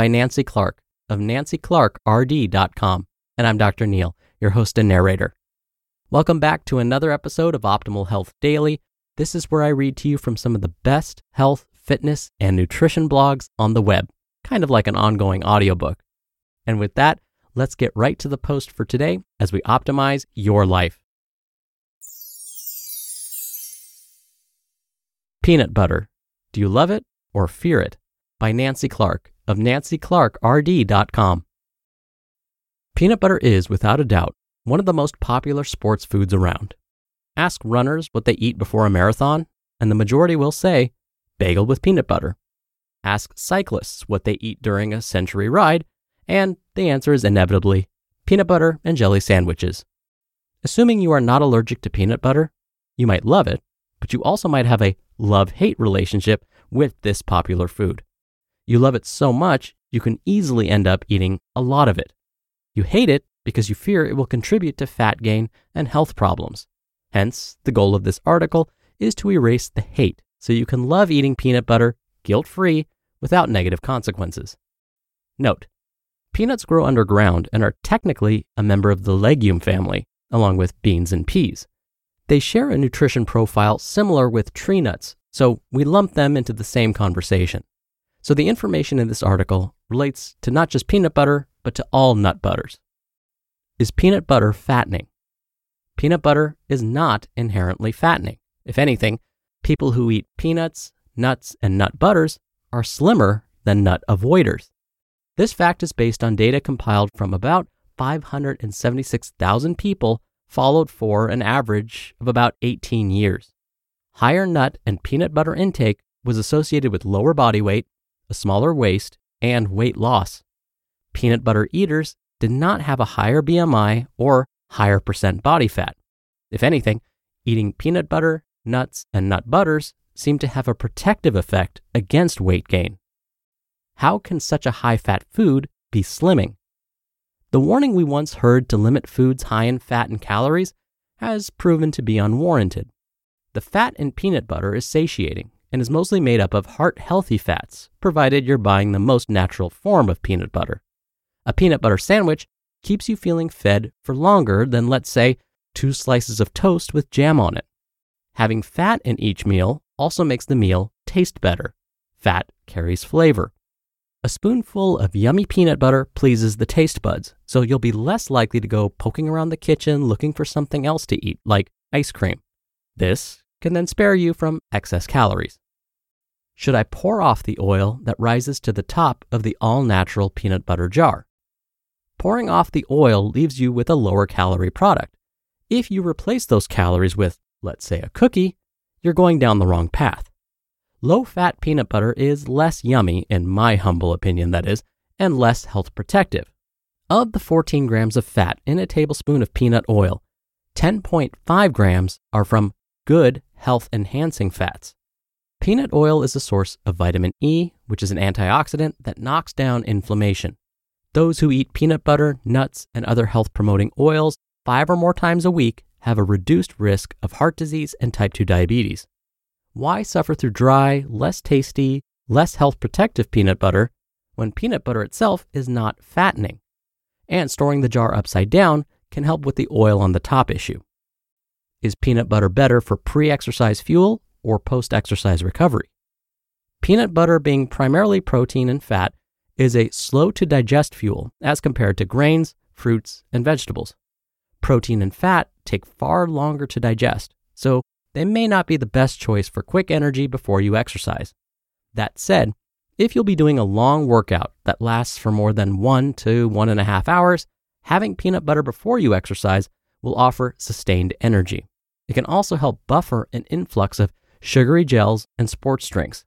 By Nancy Clark of nancyclarkrd.com. And I'm Dr. Neal, your host and narrator. Welcome back to another episode of Optimal Health Daily. This is where I read to you from some of the best health, fitness, and nutrition blogs on the web, kind of like an ongoing audiobook. And with that, let's get right to the post for today as we optimize your life. Peanut Butter. Do you love it or fear it? By Nancy Clark of nancyclarkrd.com. Peanut butter is, without a doubt, one of the most popular sports foods around. Ask runners what they eat before a marathon, and the majority will say bagel with peanut butter. Ask cyclists what they eat during a century ride, and the answer is inevitably peanut butter and jelly sandwiches. Assuming you are not allergic to peanut butter, you might love it, but you also might have a love hate relationship with this popular food. You love it so much, you can easily end up eating a lot of it. You hate it because you fear it will contribute to fat gain and health problems. Hence, the goal of this article is to erase the hate so you can love eating peanut butter guilt free without negative consequences. Note Peanuts grow underground and are technically a member of the legume family, along with beans and peas. They share a nutrition profile similar with tree nuts, so we lump them into the same conversation. So the information in this article relates to not just peanut butter, but to all nut butters. Is peanut butter fattening? Peanut butter is not inherently fattening. If anything, people who eat peanuts, nuts, and nut butters are slimmer than nut avoiders. This fact is based on data compiled from about 576,000 people followed for an average of about 18 years. Higher nut and peanut butter intake was associated with lower body weight, a smaller waist, and weight loss. Peanut butter eaters did not have a higher BMI or higher percent body fat. If anything, eating peanut butter, nuts, and nut butters seemed to have a protective effect against weight gain. How can such a high fat food be slimming? The warning we once heard to limit foods high in fat and calories has proven to be unwarranted. The fat in peanut butter is satiating and is mostly made up of heart healthy fats, provided you're buying the most natural form of peanut butter. A peanut butter sandwich keeps you feeling fed for longer than, let's say, two slices of toast with jam on it. Having fat in each meal also makes the meal taste better. Fat carries flavor. A spoonful of yummy peanut butter pleases the taste buds, so you'll be less likely to go poking around the kitchen looking for something else to eat, like ice cream. This can then spare you from excess calories. Should I pour off the oil that rises to the top of the all natural peanut butter jar? Pouring off the oil leaves you with a lower calorie product. If you replace those calories with, let's say, a cookie, you're going down the wrong path. Low fat peanut butter is less yummy, in my humble opinion, that is, and less health protective. Of the 14 grams of fat in a tablespoon of peanut oil, 10.5 grams are from good health enhancing fats. Peanut oil is a source of vitamin E, which is an antioxidant that knocks down inflammation. Those who eat peanut butter, nuts, and other health promoting oils five or more times a week have a reduced risk of heart disease and type 2 diabetes. Why suffer through dry, less tasty, less health protective peanut butter when peanut butter itself is not fattening? And storing the jar upside down can help with the oil on the top issue. Is peanut butter better for pre exercise fuel or post exercise recovery? Peanut butter, being primarily protein and fat, is a slow to digest fuel as compared to grains, fruits, and vegetables. Protein and fat take far longer to digest, so they may not be the best choice for quick energy before you exercise. That said, if you'll be doing a long workout that lasts for more than one to one and a half hours, having peanut butter before you exercise will offer sustained energy. It can also help buffer an influx of sugary gels and sports drinks.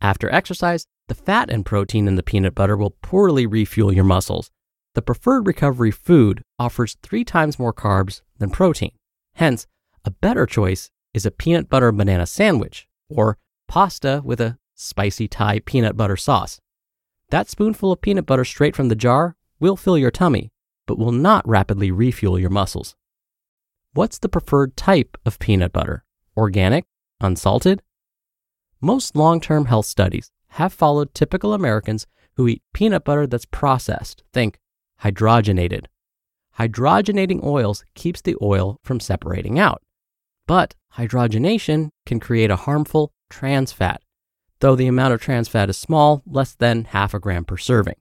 After exercise, the fat and protein in the peanut butter will poorly refuel your muscles. The preferred recovery food offers three times more carbs than protein. Hence, a better choice is a peanut butter banana sandwich or pasta with a spicy Thai peanut butter sauce. That spoonful of peanut butter straight from the jar will fill your tummy, but will not rapidly refuel your muscles. What's the preferred type of peanut butter? Organic? Unsalted? Most long term health studies have followed typical Americans who eat peanut butter that's processed. Think hydrogenated. Hydrogenating oils keeps the oil from separating out. But hydrogenation can create a harmful trans fat, though the amount of trans fat is small, less than half a gram per serving.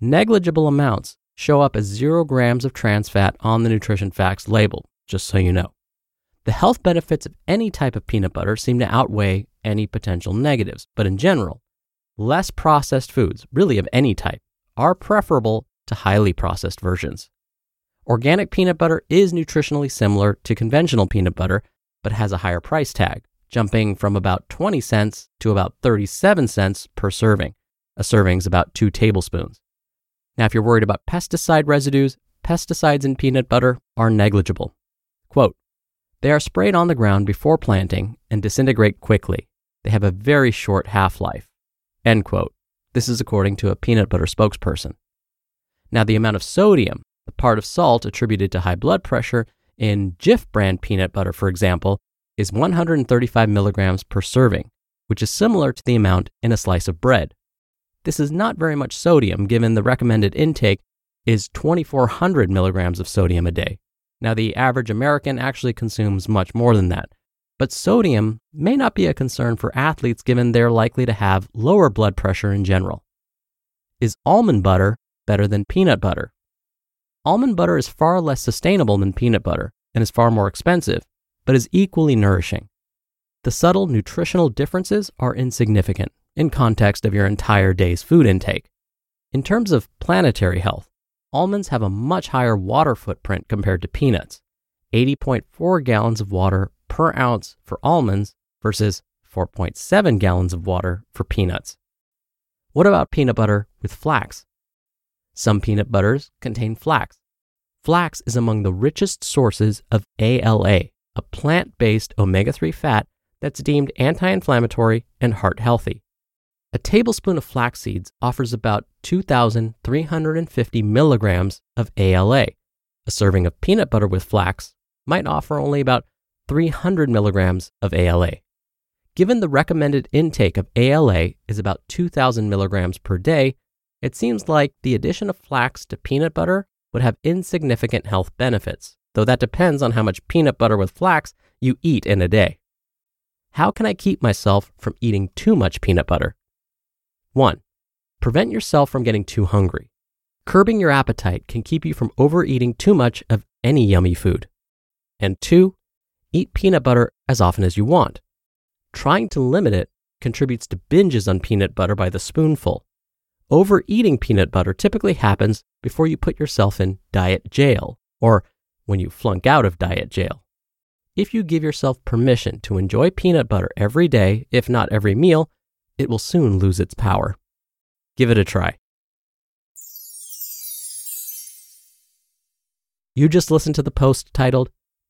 Negligible amounts show up as zero grams of trans fat on the nutrition facts label, just so you know. The health benefits of any type of peanut butter seem to outweigh any potential negatives, but in general, less processed foods, really of any type, are preferable to highly processed versions. Organic peanut butter is nutritionally similar to conventional peanut butter, but has a higher price tag, jumping from about 20 cents to about 37 cents per serving. A serving is about two tablespoons. Now, if you're worried about pesticide residues, pesticides in peanut butter are negligible. Quote, they are sprayed on the ground before planting and disintegrate quickly. They have a very short half life. End quote. This is according to a peanut butter spokesperson. Now, the amount of sodium, the part of salt attributed to high blood pressure in Jif brand peanut butter, for example, is 135 milligrams per serving, which is similar to the amount in a slice of bread. This is not very much sodium given the recommended intake is 2400 milligrams of sodium a day. Now, the average American actually consumes much more than that, but sodium may not be a concern for athletes given they're likely to have lower blood pressure in general. Is almond butter better than peanut butter? Almond butter is far less sustainable than peanut butter and is far more expensive, but is equally nourishing. The subtle nutritional differences are insignificant in context of your entire day's food intake. In terms of planetary health, almonds have a much higher water footprint compared to peanuts 80.4 gallons of water per ounce for almonds versus 4.7 gallons of water for peanuts. What about peanut butter with flax? Some peanut butters contain flax. Flax is among the richest sources of ALA, a plant based omega 3 fat that's deemed anti inflammatory and heart healthy. A tablespoon of flax seeds offers about 2,350 milligrams of ALA. A serving of peanut butter with flax might offer only about 300 milligrams of ALA. Given the recommended intake of ALA is about 2,000 milligrams per day, it seems like the addition of flax to peanut butter would have insignificant health benefits, though that depends on how much peanut butter with flax you eat in a day. How can I keep myself from eating too much peanut butter? 1. Prevent yourself from getting too hungry. Curbing your appetite can keep you from overeating too much of any yummy food. And 2. Eat peanut butter as often as you want. Trying to limit it contributes to binges on peanut butter by the spoonful. Overeating peanut butter typically happens before you put yourself in diet jail or when you flunk out of diet jail. If you give yourself permission to enjoy peanut butter every day, if not every meal, it will soon lose its power. Give it a try. You just listened to the post titled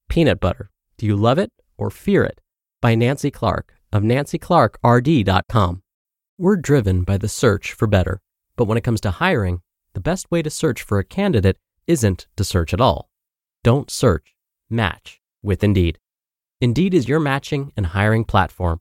Peanut Butter Do You Love It or Fear It? by Nancy Clark of nancyclarkrd.com. We're driven by the search for better, but when it comes to hiring, the best way to search for a candidate isn't to search at all. Don't search, match with Indeed. Indeed is your matching and hiring platform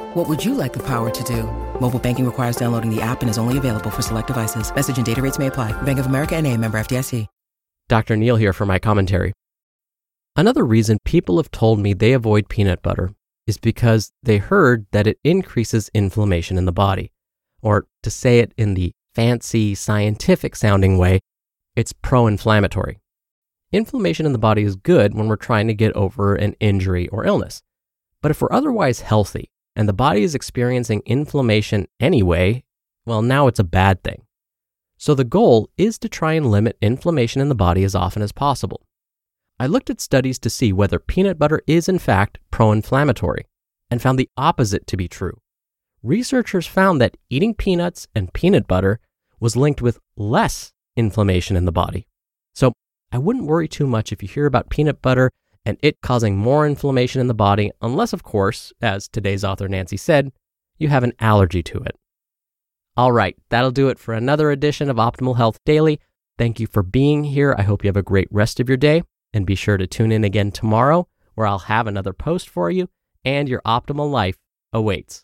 What would you like the power to do? Mobile banking requires downloading the app and is only available for select devices. Message and data rates may apply. Bank of America and a member FDIC. Dr. Neal here for my commentary. Another reason people have told me they avoid peanut butter is because they heard that it increases inflammation in the body. Or to say it in the fancy scientific sounding way, it's pro inflammatory. Inflammation in the body is good when we're trying to get over an injury or illness. But if we're otherwise healthy and the body is experiencing inflammation anyway, well, now it's a bad thing. So the goal is to try and limit inflammation in the body as often as possible. I looked at studies to see whether peanut butter is in fact pro inflammatory and found the opposite to be true. Researchers found that eating peanuts and peanut butter was linked with less inflammation in the body. So I wouldn't worry too much if you hear about peanut butter and it causing more inflammation in the body, unless, of course, as today's author Nancy said, you have an allergy to it. All right, that'll do it for another edition of Optimal Health Daily. Thank you for being here. I hope you have a great rest of your day. And be sure to tune in again tomorrow, where I'll have another post for you and your optimal life awaits.